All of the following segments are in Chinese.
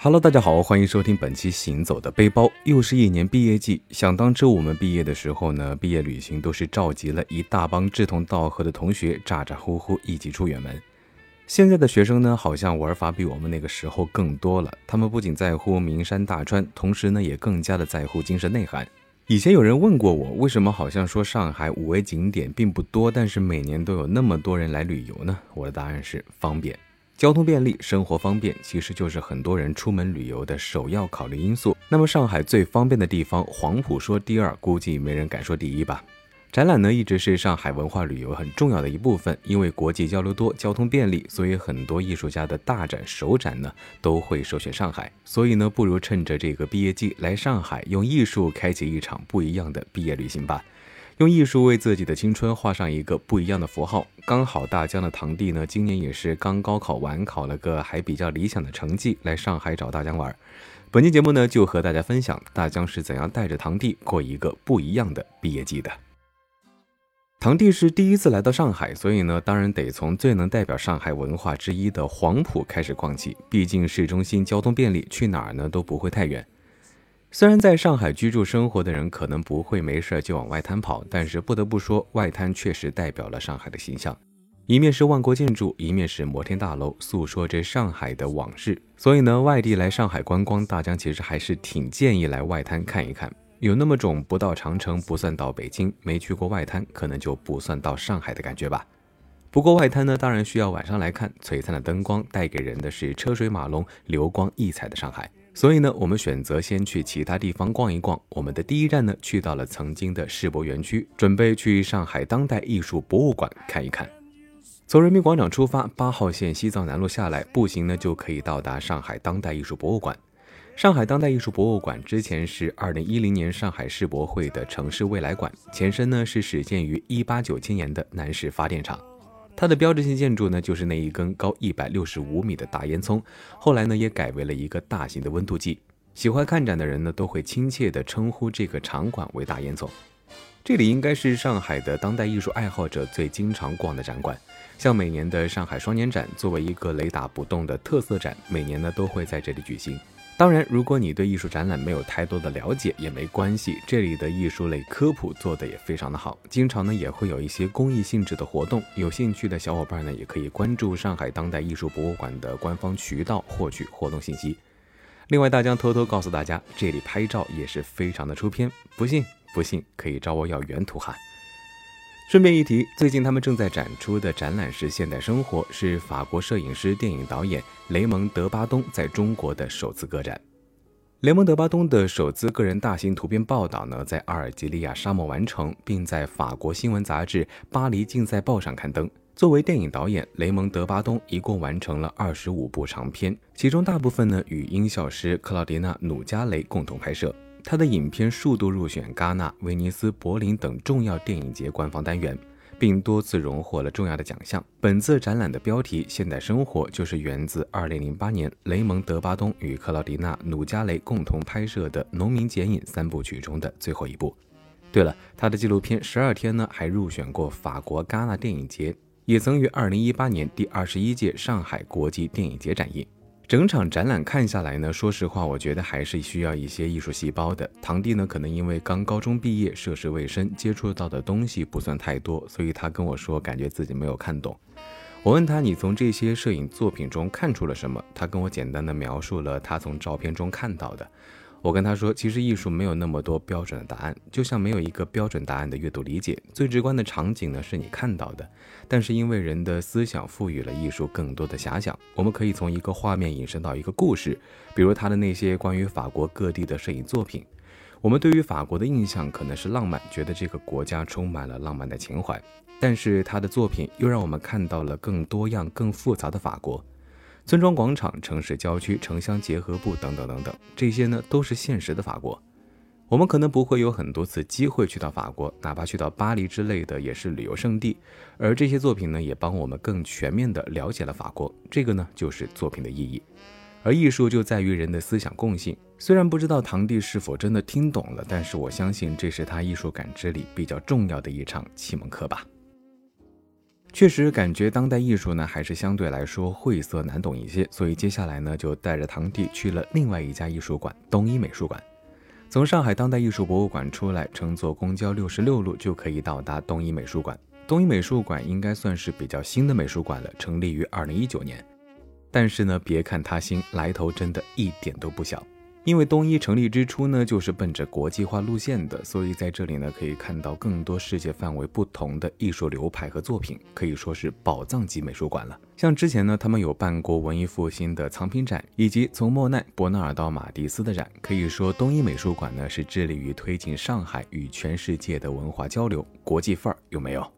Hello，大家好，欢迎收听本期《行走的背包》。又是一年毕业季，想当初我们毕业的时候呢，毕业旅行都是召集了一大帮志同道合的同学，咋咋呼呼一起出远门。现在的学生呢，好像玩法比我们那个时候更多了。他们不仅在乎名山大川，同时呢，也更加的在乎精神内涵。以前有人问过我，为什么好像说上海五 A 景点并不多，但是每年都有那么多人来旅游呢？我的答案是方便。交通便利，生活方便，其实就是很多人出门旅游的首要考虑因素。那么上海最方便的地方，黄埔说第二，估计没人敢说第一吧。展览呢，一直是上海文化旅游很重要的一部分，因为国际交流多，交通便利，所以很多艺术家的大展、首展呢都会首选上海。所以呢，不如趁着这个毕业季来上海，用艺术开启一场不一样的毕业旅行吧。用艺术为自己的青春画上一个不一样的符号。刚好大江的堂弟呢，今年也是刚高考完，考了个还比较理想的成绩，来上海找大江玩。本期节目呢，就和大家分享大江是怎样带着堂弟过一个不一样的毕业季的。堂弟是第一次来到上海，所以呢，当然得从最能代表上海文化之一的黄埔开始逛起。毕竟市中心交通便利，去哪儿呢都不会太远。虽然在上海居住生活的人可能不会没事就往外滩跑，但是不得不说，外滩确实代表了上海的形象。一面是万国建筑，一面是摩天大楼，诉说着上海的往事。所以呢，外地来上海观光，大家其实还是挺建议来外滩看一看。有那么种不到长城不算到北京，没去过外滩可能就不算到上海的感觉吧。不过外滩呢，当然需要晚上来看，璀璨的灯光带给人的是车水马龙、流光溢彩的上海。所以呢，我们选择先去其他地方逛一逛。我们的第一站呢，去到了曾经的世博园区，准备去上海当代艺术博物馆看一看。从人民广场出发，八号线西藏南路下来，步行呢就可以到达上海当代艺术博物馆。上海当代艺术博物馆之前是二零一零年上海世博会的城市未来馆，前身呢是始建于一八九七年的南市发电厂。它的标志性建筑呢，就是那一根高一百六十五米的大烟囱，后来呢也改为了一个大型的温度计。喜欢看展的人呢，都会亲切地称呼这个场馆为大烟囱。这里应该是上海的当代艺术爱好者最经常逛的展馆，像每年的上海双年展，作为一个雷打不动的特色展，每年呢都会在这里举行。当然，如果你对艺术展览没有太多的了解也没关系，这里的艺术类科普做的也非常的好，经常呢也会有一些公益性质的活动，有兴趣的小伙伴呢也可以关注上海当代艺术博物馆的官方渠道获取活动信息。另外，大江偷偷告诉大家，这里拍照也是非常的出片，不信不信可以找我要原图哈。顺便一提，最近他们正在展出的展览是《现代生活》，是法国摄影师、电影导演雷蒙德·巴东在中国的首次个展。雷蒙德·巴东的首次个人大型图片报道呢，在阿尔及利亚沙漠完成，并在法国新闻杂志《巴黎竞赛报》上刊登。作为电影导演，雷蒙德·巴东一共完成了二十五部长片，其中大部分呢与音效师克劳迪娜·努加雷共同拍摄。他的影片数度入选戛纳、威尼斯、柏林等重要电影节官方单元，并多次荣获了重要的奖项。本次展览的标题《现代生活》就是源自2008年雷蒙德·巴东与克劳迪娜·努加雷共同拍摄的《农民剪影》三部曲中的最后一部。对了，他的纪录片《十二天》呢，还入选过法国戛纳电影节，也曾于2018年第二十一届上海国际电影节展映。整场展览看下来呢，说实话，我觉得还是需要一些艺术细胞的。堂弟呢，可能因为刚高中毕业，涉世未深，接触到的东西不算太多，所以他跟我说，感觉自己没有看懂。我问他，你从这些摄影作品中看出了什么？他跟我简单的描述了他从照片中看到的。我跟他说，其实艺术没有那么多标准的答案，就像没有一个标准答案的阅读理解。最直观的场景呢，是你看到的，但是因为人的思想赋予了艺术更多的遐想，我们可以从一个画面引申到一个故事，比如他的那些关于法国各地的摄影作品。我们对于法国的印象可能是浪漫，觉得这个国家充满了浪漫的情怀，但是他的作品又让我们看到了更多样、更复杂的法国。村庄广场、城市郊区、城乡结合部等等等等，这些呢都是现实的法国。我们可能不会有很多次机会去到法国，哪怕去到巴黎之类的也是旅游胜地。而这些作品呢，也帮我们更全面地了解了法国。这个呢，就是作品的意义。而艺术就在于人的思想共性。虽然不知道堂弟是否真的听懂了，但是我相信这是他艺术感知里比较重要的一场启蒙课吧。确实感觉当代艺术呢还是相对来说晦涩难懂一些，所以接下来呢就带着堂弟去了另外一家艺术馆——东一美术馆。从上海当代艺术博物馆出来，乘坐公交六十六路就可以到达东一美术馆。东一美术馆应该算是比较新的美术馆了，成立于二零一九年。但是呢，别看它新，来头真的一点都不小。因为东一成立之初呢，就是奔着国际化路线的，所以在这里呢，可以看到更多世界范围不同的艺术流派和作品，可以说是宝藏级美术馆了。像之前呢，他们有办过文艺复兴的藏品展，以及从莫奈、伯纳尔到马蒂斯的展，可以说东一美术馆呢是致力于推进上海与全世界的文化交流，国际范儿有没有？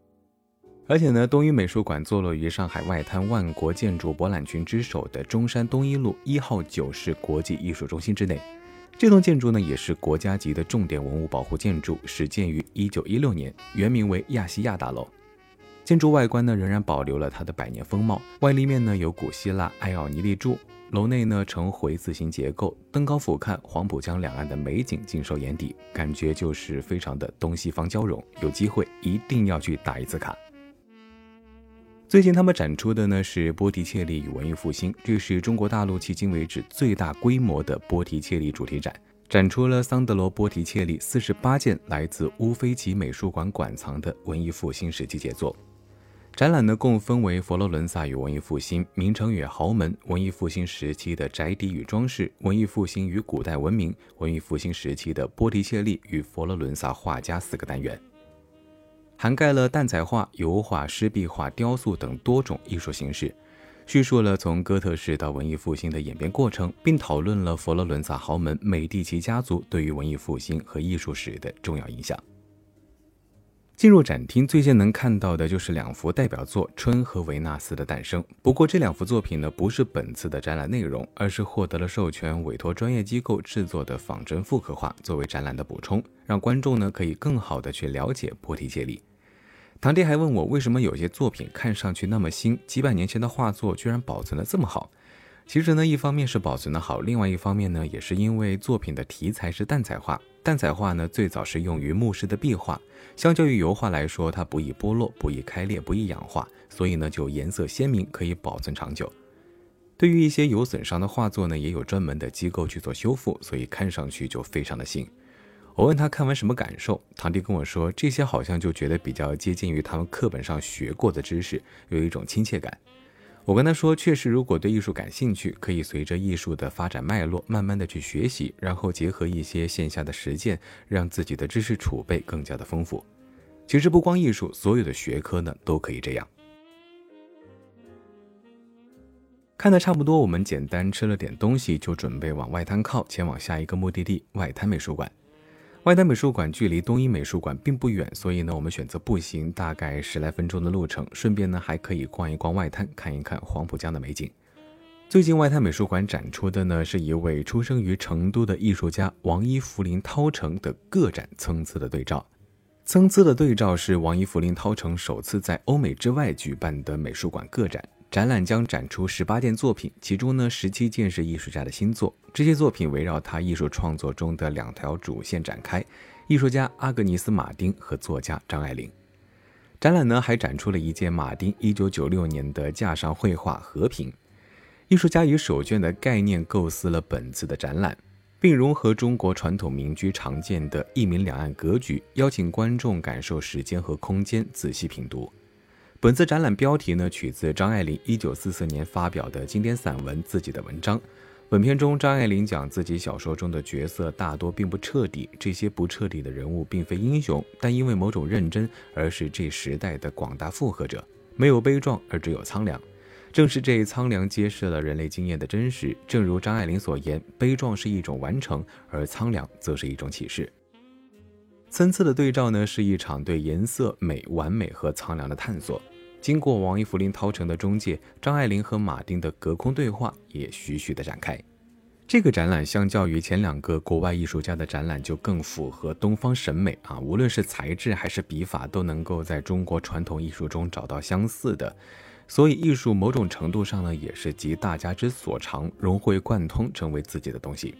而且呢，东一美术馆坐落于上海外滩万国建筑博览群之首的中山东一路一号九室国际艺术中心之内。这栋建筑呢，也是国家级的重点文物保护建筑，始建于一九一六年，原名为亚细亚大楼。建筑外观呢，仍然保留了它的百年风貌。外立面呢，有古希腊艾奥尼立柱，楼内呢呈回字形结构，登高俯瞰黄浦江两岸的美景尽收眼底，感觉就是非常的东西方交融。有机会一定要去打一次卡。最近他们展出的呢是波提切利与文艺复兴，这是中国大陆迄今为止最大规模的波提切利主题展，展出了桑德罗·波提切利四十八件来自乌菲齐美术馆馆藏的文艺复兴时期杰作。展览呢共分为佛罗伦萨与文艺复兴、名城与豪门、文艺复兴时期的宅邸与装饰、文艺复兴与古代文明、文艺复兴时期的波提切利与佛罗伦萨画家四个单元。涵盖了蛋彩画、油画、湿壁画、雕塑等多种艺术形式，叙述了从哥特式到文艺复兴的演变过程，并讨论了佛罗伦萨豪门美第奇家族对于文艺复兴和艺术史的重要影响。进入展厅，最先能看到的就是两幅代表作《春》和《维纳斯的诞生》。不过，这两幅作品呢，不是本次的展览内容，而是获得了授权，委托专业机构制作的仿真复刻画，作为展览的补充，让观众呢可以更好的去了解波提切利。堂弟还问我，为什么有些作品看上去那么新，几百年前的画作居然保存的这么好？其实呢，一方面是保存的好，另外一方面呢，也是因为作品的题材是淡彩画。淡彩画呢，最早是用于墓室的壁画，相较于油画来说，它不易剥落、不易开裂、不易氧化，所以呢，就颜色鲜明，可以保存长久。对于一些有损伤的画作呢，也有专门的机构去做修复，所以看上去就非常的新。我问他看完什么感受，堂弟跟我说，这些好像就觉得比较接近于他们课本上学过的知识，有一种亲切感。我跟他说，确实，如果对艺术感兴趣，可以随着艺术的发展脉络，慢慢的去学习，然后结合一些线下的实践，让自己的知识储备更加的丰富。其实不光艺术，所有的学科呢都可以这样。看的差不多，我们简单吃了点东西，就准备往外滩靠，前往下一个目的地——外滩美术馆。外滩美术馆距离东一美术馆并不远，所以呢，我们选择步行，大概十来分钟的路程，顺便呢还可以逛一逛外滩，看一看黄浦江的美景。最近外滩美术馆展出的呢，是一位出生于成都的艺术家王一福林涛城的个展《参差的对照》。参差的对照是王一福林涛城首次在欧美之外举办的美术馆个展。展览将展出十八件作品，其中呢十七件是艺术家的新作。这些作品围绕他艺术创作中的两条主线展开：艺术家阿格尼斯·马丁和作家张爱玲。展览呢还展出了一件马丁一九九六年的架上绘画《和平》。艺术家以手绢的概念构思了本次的展览，并融合中国传统民居常见的一明两暗格局，邀请观众感受时间和空间，仔细品读。本次展览标题呢，取自张爱玲一九四四年发表的经典散文《自己的文章》。本片中，张爱玲讲自己小说中的角色大多并不彻底，这些不彻底的人物并非英雄，但因为某种认真，而是这时代的广大附和者。没有悲壮，而只有苍凉。正是这一苍凉，揭示了人类经验的真实。正如张爱玲所言，悲壮是一种完成，而苍凉则是一种启示。参差的对照呢，是一场对颜色、美、完美和苍凉的探索。经过王一福林涛城的中介，张爱玲和马丁的隔空对话也徐徐的展开。这个展览相较于前两个国外艺术家的展览，就更符合东方审美啊，无论是材质还是笔法，都能够在中国传统艺术中找到相似的。所以艺术某种程度上呢，也是集大家之所长，融会贯通，成为自己的东西。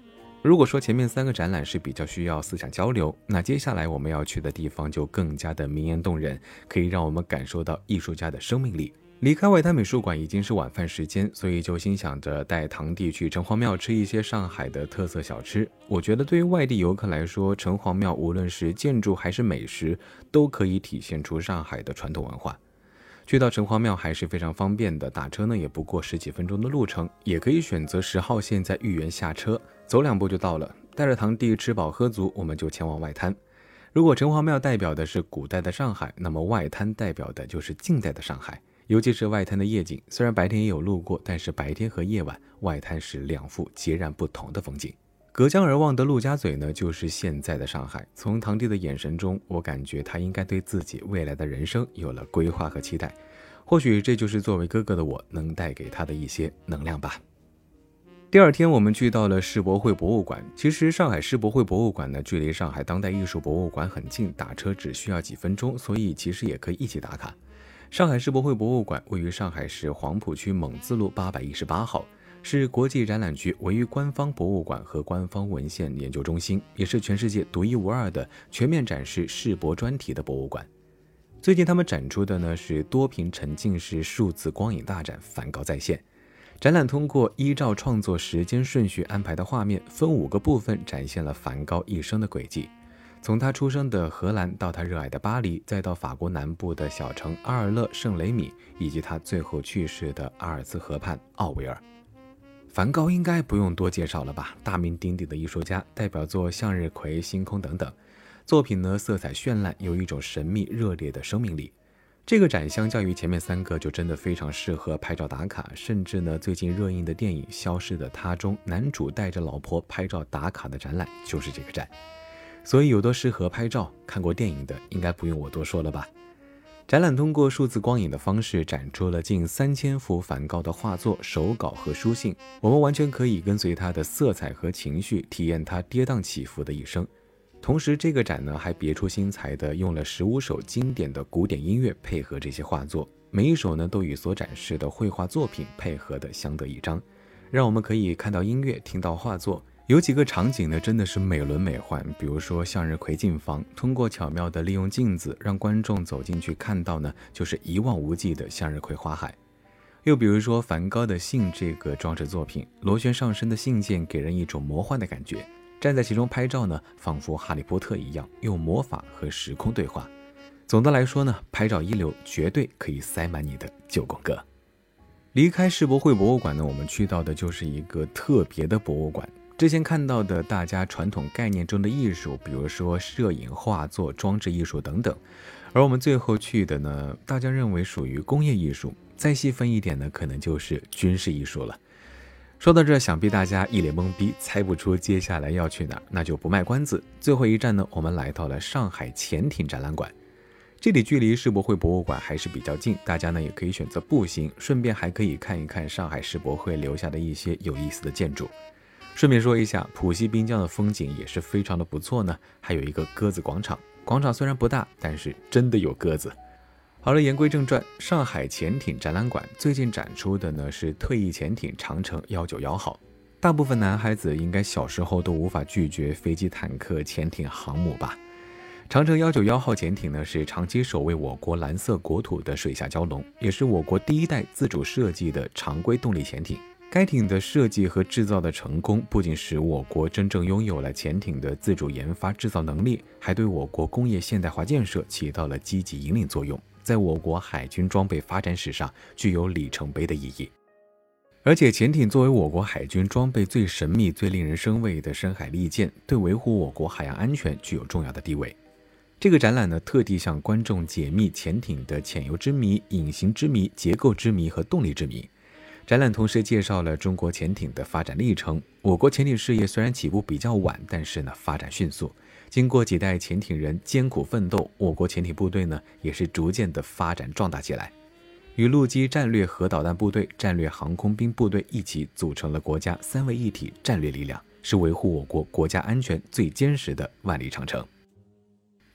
如果说前面三个展览是比较需要思想交流，那接下来我们要去的地方就更加的名言动人，可以让我们感受到艺术家的生命力。离开外滩美术馆已经是晚饭时间，所以就心想着带堂弟去城隍庙吃一些上海的特色小吃。我觉得对于外地游客来说，城隍庙无论是建筑还是美食，都可以体现出上海的传统文化。去到城隍庙还是非常方便的，打车呢也不过十几分钟的路程，也可以选择十号线在豫园下车，走两步就到了。带着堂弟吃饱喝足，我们就前往外滩。如果城隍庙代表的是古代的上海，那么外滩代表的就是近代的上海。尤其是外滩的夜景，虽然白天也有路过，但是白天和夜晚外滩是两幅截然不同的风景。隔江而望的陆家嘴呢，就是现在的上海。从堂弟的眼神中，我感觉他应该对自己未来的人生有了规划和期待。或许这就是作为哥哥的我能带给他的一些能量吧。第二天，我们去到了世博会博物馆。其实，上海世博会博物馆呢，距离上海当代艺术博物馆很近，打车只需要几分钟，所以其实也可以一起打卡。上海世博会博物馆位于上海市黄浦区蒙自路八百一十八号，是国际展览局唯一官方博物馆和官方文献研究中心，也是全世界独一无二的全面展示世博专题的博物馆。最近他们展出的呢是多屏沉浸式数字光影大展《梵高再现》。展览通过依照创作时间顺序安排的画面，分五个部分展现了梵高一生的轨迹。从他出生的荷兰到他热爱的巴黎，再到法国南部的小城阿尔勒圣雷米，以及他最后去世的阿尔茨河畔奥维尔，梵高应该不用多介绍了吧？大名鼎鼎的艺术家，代表作《向日葵》《星空》等等，作品呢色彩绚烂，有一种神秘热烈的生命力。这个展相较于前面三个，就真的非常适合拍照打卡，甚至呢最近热映的电影《消失的她》中，男主带着老婆拍照打卡的展览就是这个展。所以有多适合拍照，看过电影的应该不用我多说了吧。展览通过数字光影的方式展出了近三千幅梵高的画作、手稿和书信，我们完全可以跟随他的色彩和情绪，体验他跌宕起伏的一生。同时，这个展呢还别出心裁的用了十五首经典的古典音乐配合这些画作，每一首呢都与所展示的绘画作品配合的相得益彰，让我们可以看到音乐，听到画作。有几个场景呢，真的是美轮美奂。比如说向日葵镜房，通过巧妙的利用镜子，让观众走进去看到呢，就是一望无际的向日葵花海。又比如说梵高的信这个装饰作品，螺旋上升的信件给人一种魔幻的感觉。站在其中拍照呢，仿佛哈利波特一样，用魔法和时空对话。总的来说呢，拍照一流，绝对可以塞满你的九宫格。离开世博会博物馆呢，我们去到的就是一个特别的博物馆。之前看到的大家传统概念中的艺术，比如说摄影、画作、装置艺术等等，而我们最后去的呢，大家认为属于工业艺术。再细分一点呢，可能就是军事艺术了。说到这，想必大家一脸懵逼，猜不出接下来要去哪，那就不卖关子。最后一站呢，我们来到了上海潜艇展览馆，这里距离世博会博物馆还是比较近，大家呢也可以选择步行，顺便还可以看一看上海世博会留下的一些有意思的建筑。顺便说一下，浦西滨江的风景也是非常的不错呢。还有一个鸽子广场，广场虽然不大，但是真的有鸽子。好了，言归正传，上海潜艇展览馆最近展出的呢是退役潜艇长城幺九幺号。大部分男孩子应该小时候都无法拒绝飞机、坦克、潜艇、航母吧？长城幺九幺号潜艇呢是长期守卫我国蓝色国土的水下蛟龙，也是我国第一代自主设计的常规动力潜艇。该艇的设计和制造的成功，不仅使我国真正拥有了潜艇的自主研发制造能力，还对我国工业现代化建设起到了积极引领作用，在我国海军装备发展史上具有里程碑的意义。而且，潜艇作为我国海军装备最神秘、最令人生畏的深海利剑，对维护我国海洋安全具有重要的地位。这个展览呢，特地向观众解密潜艇的潜游之谜、隐形之谜、结构之谜和动力之谜。展览同时介绍了中国潜艇的发展历程。我国潜艇事业虽然起步比较晚，但是呢发展迅速。经过几代潜艇人艰苦奋斗，我国潜艇部队呢也是逐渐的发展壮大起来，与陆基战略核导弹部队、战略航空兵部队一起组成了国家三位一体战略力量，是维护我国国家安全最坚实的万里长城。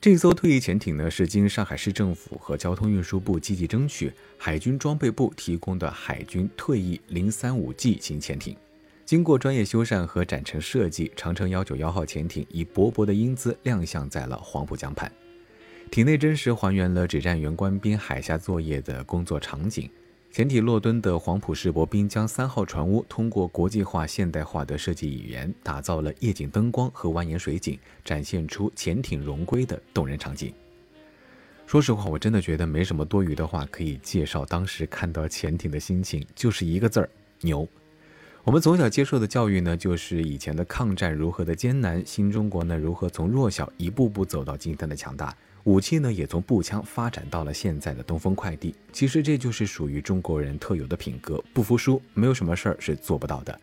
这艘退役潜艇呢，是经上海市政府和交通运输部积极争取，海军装备部提供的海军退役零三五 G 型潜艇。经过专业修缮和展陈设计，长城幺九幺号潜艇以勃勃的英姿亮相在了黄浦江畔。体内真实还原了指战员官兵海下作业的工作场景。潜艇落墩的黄浦世博滨江三号船坞，通过国际化、现代化的设计语言，打造了夜景灯光和蜿蜒水景，展现出潜艇荣归的动人场景。说实话，我真的觉得没什么多余的话可以介绍当时看到潜艇的心情，就是一个字儿：牛。我们从小接受的教育呢，就是以前的抗战如何的艰难，新中国呢如何从弱小一步步走到今天的强大，武器呢也从步枪发展到了现在的东风快递。其实这就是属于中国人特有的品格，不服输，没有什么事儿是做不到的。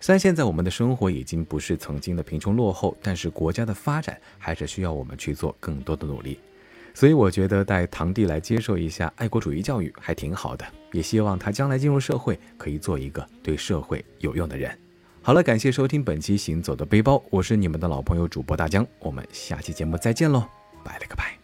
虽然现在我们的生活已经不是曾经的贫穷落后，但是国家的发展还是需要我们去做更多的努力。所以我觉得带堂弟来接受一下爱国主义教育还挺好的，也希望他将来进入社会可以做一个对社会有用的人。好了，感谢收听本期《行走的背包》，我是你们的老朋友主播大江，我们下期节目再见喽，拜了个拜。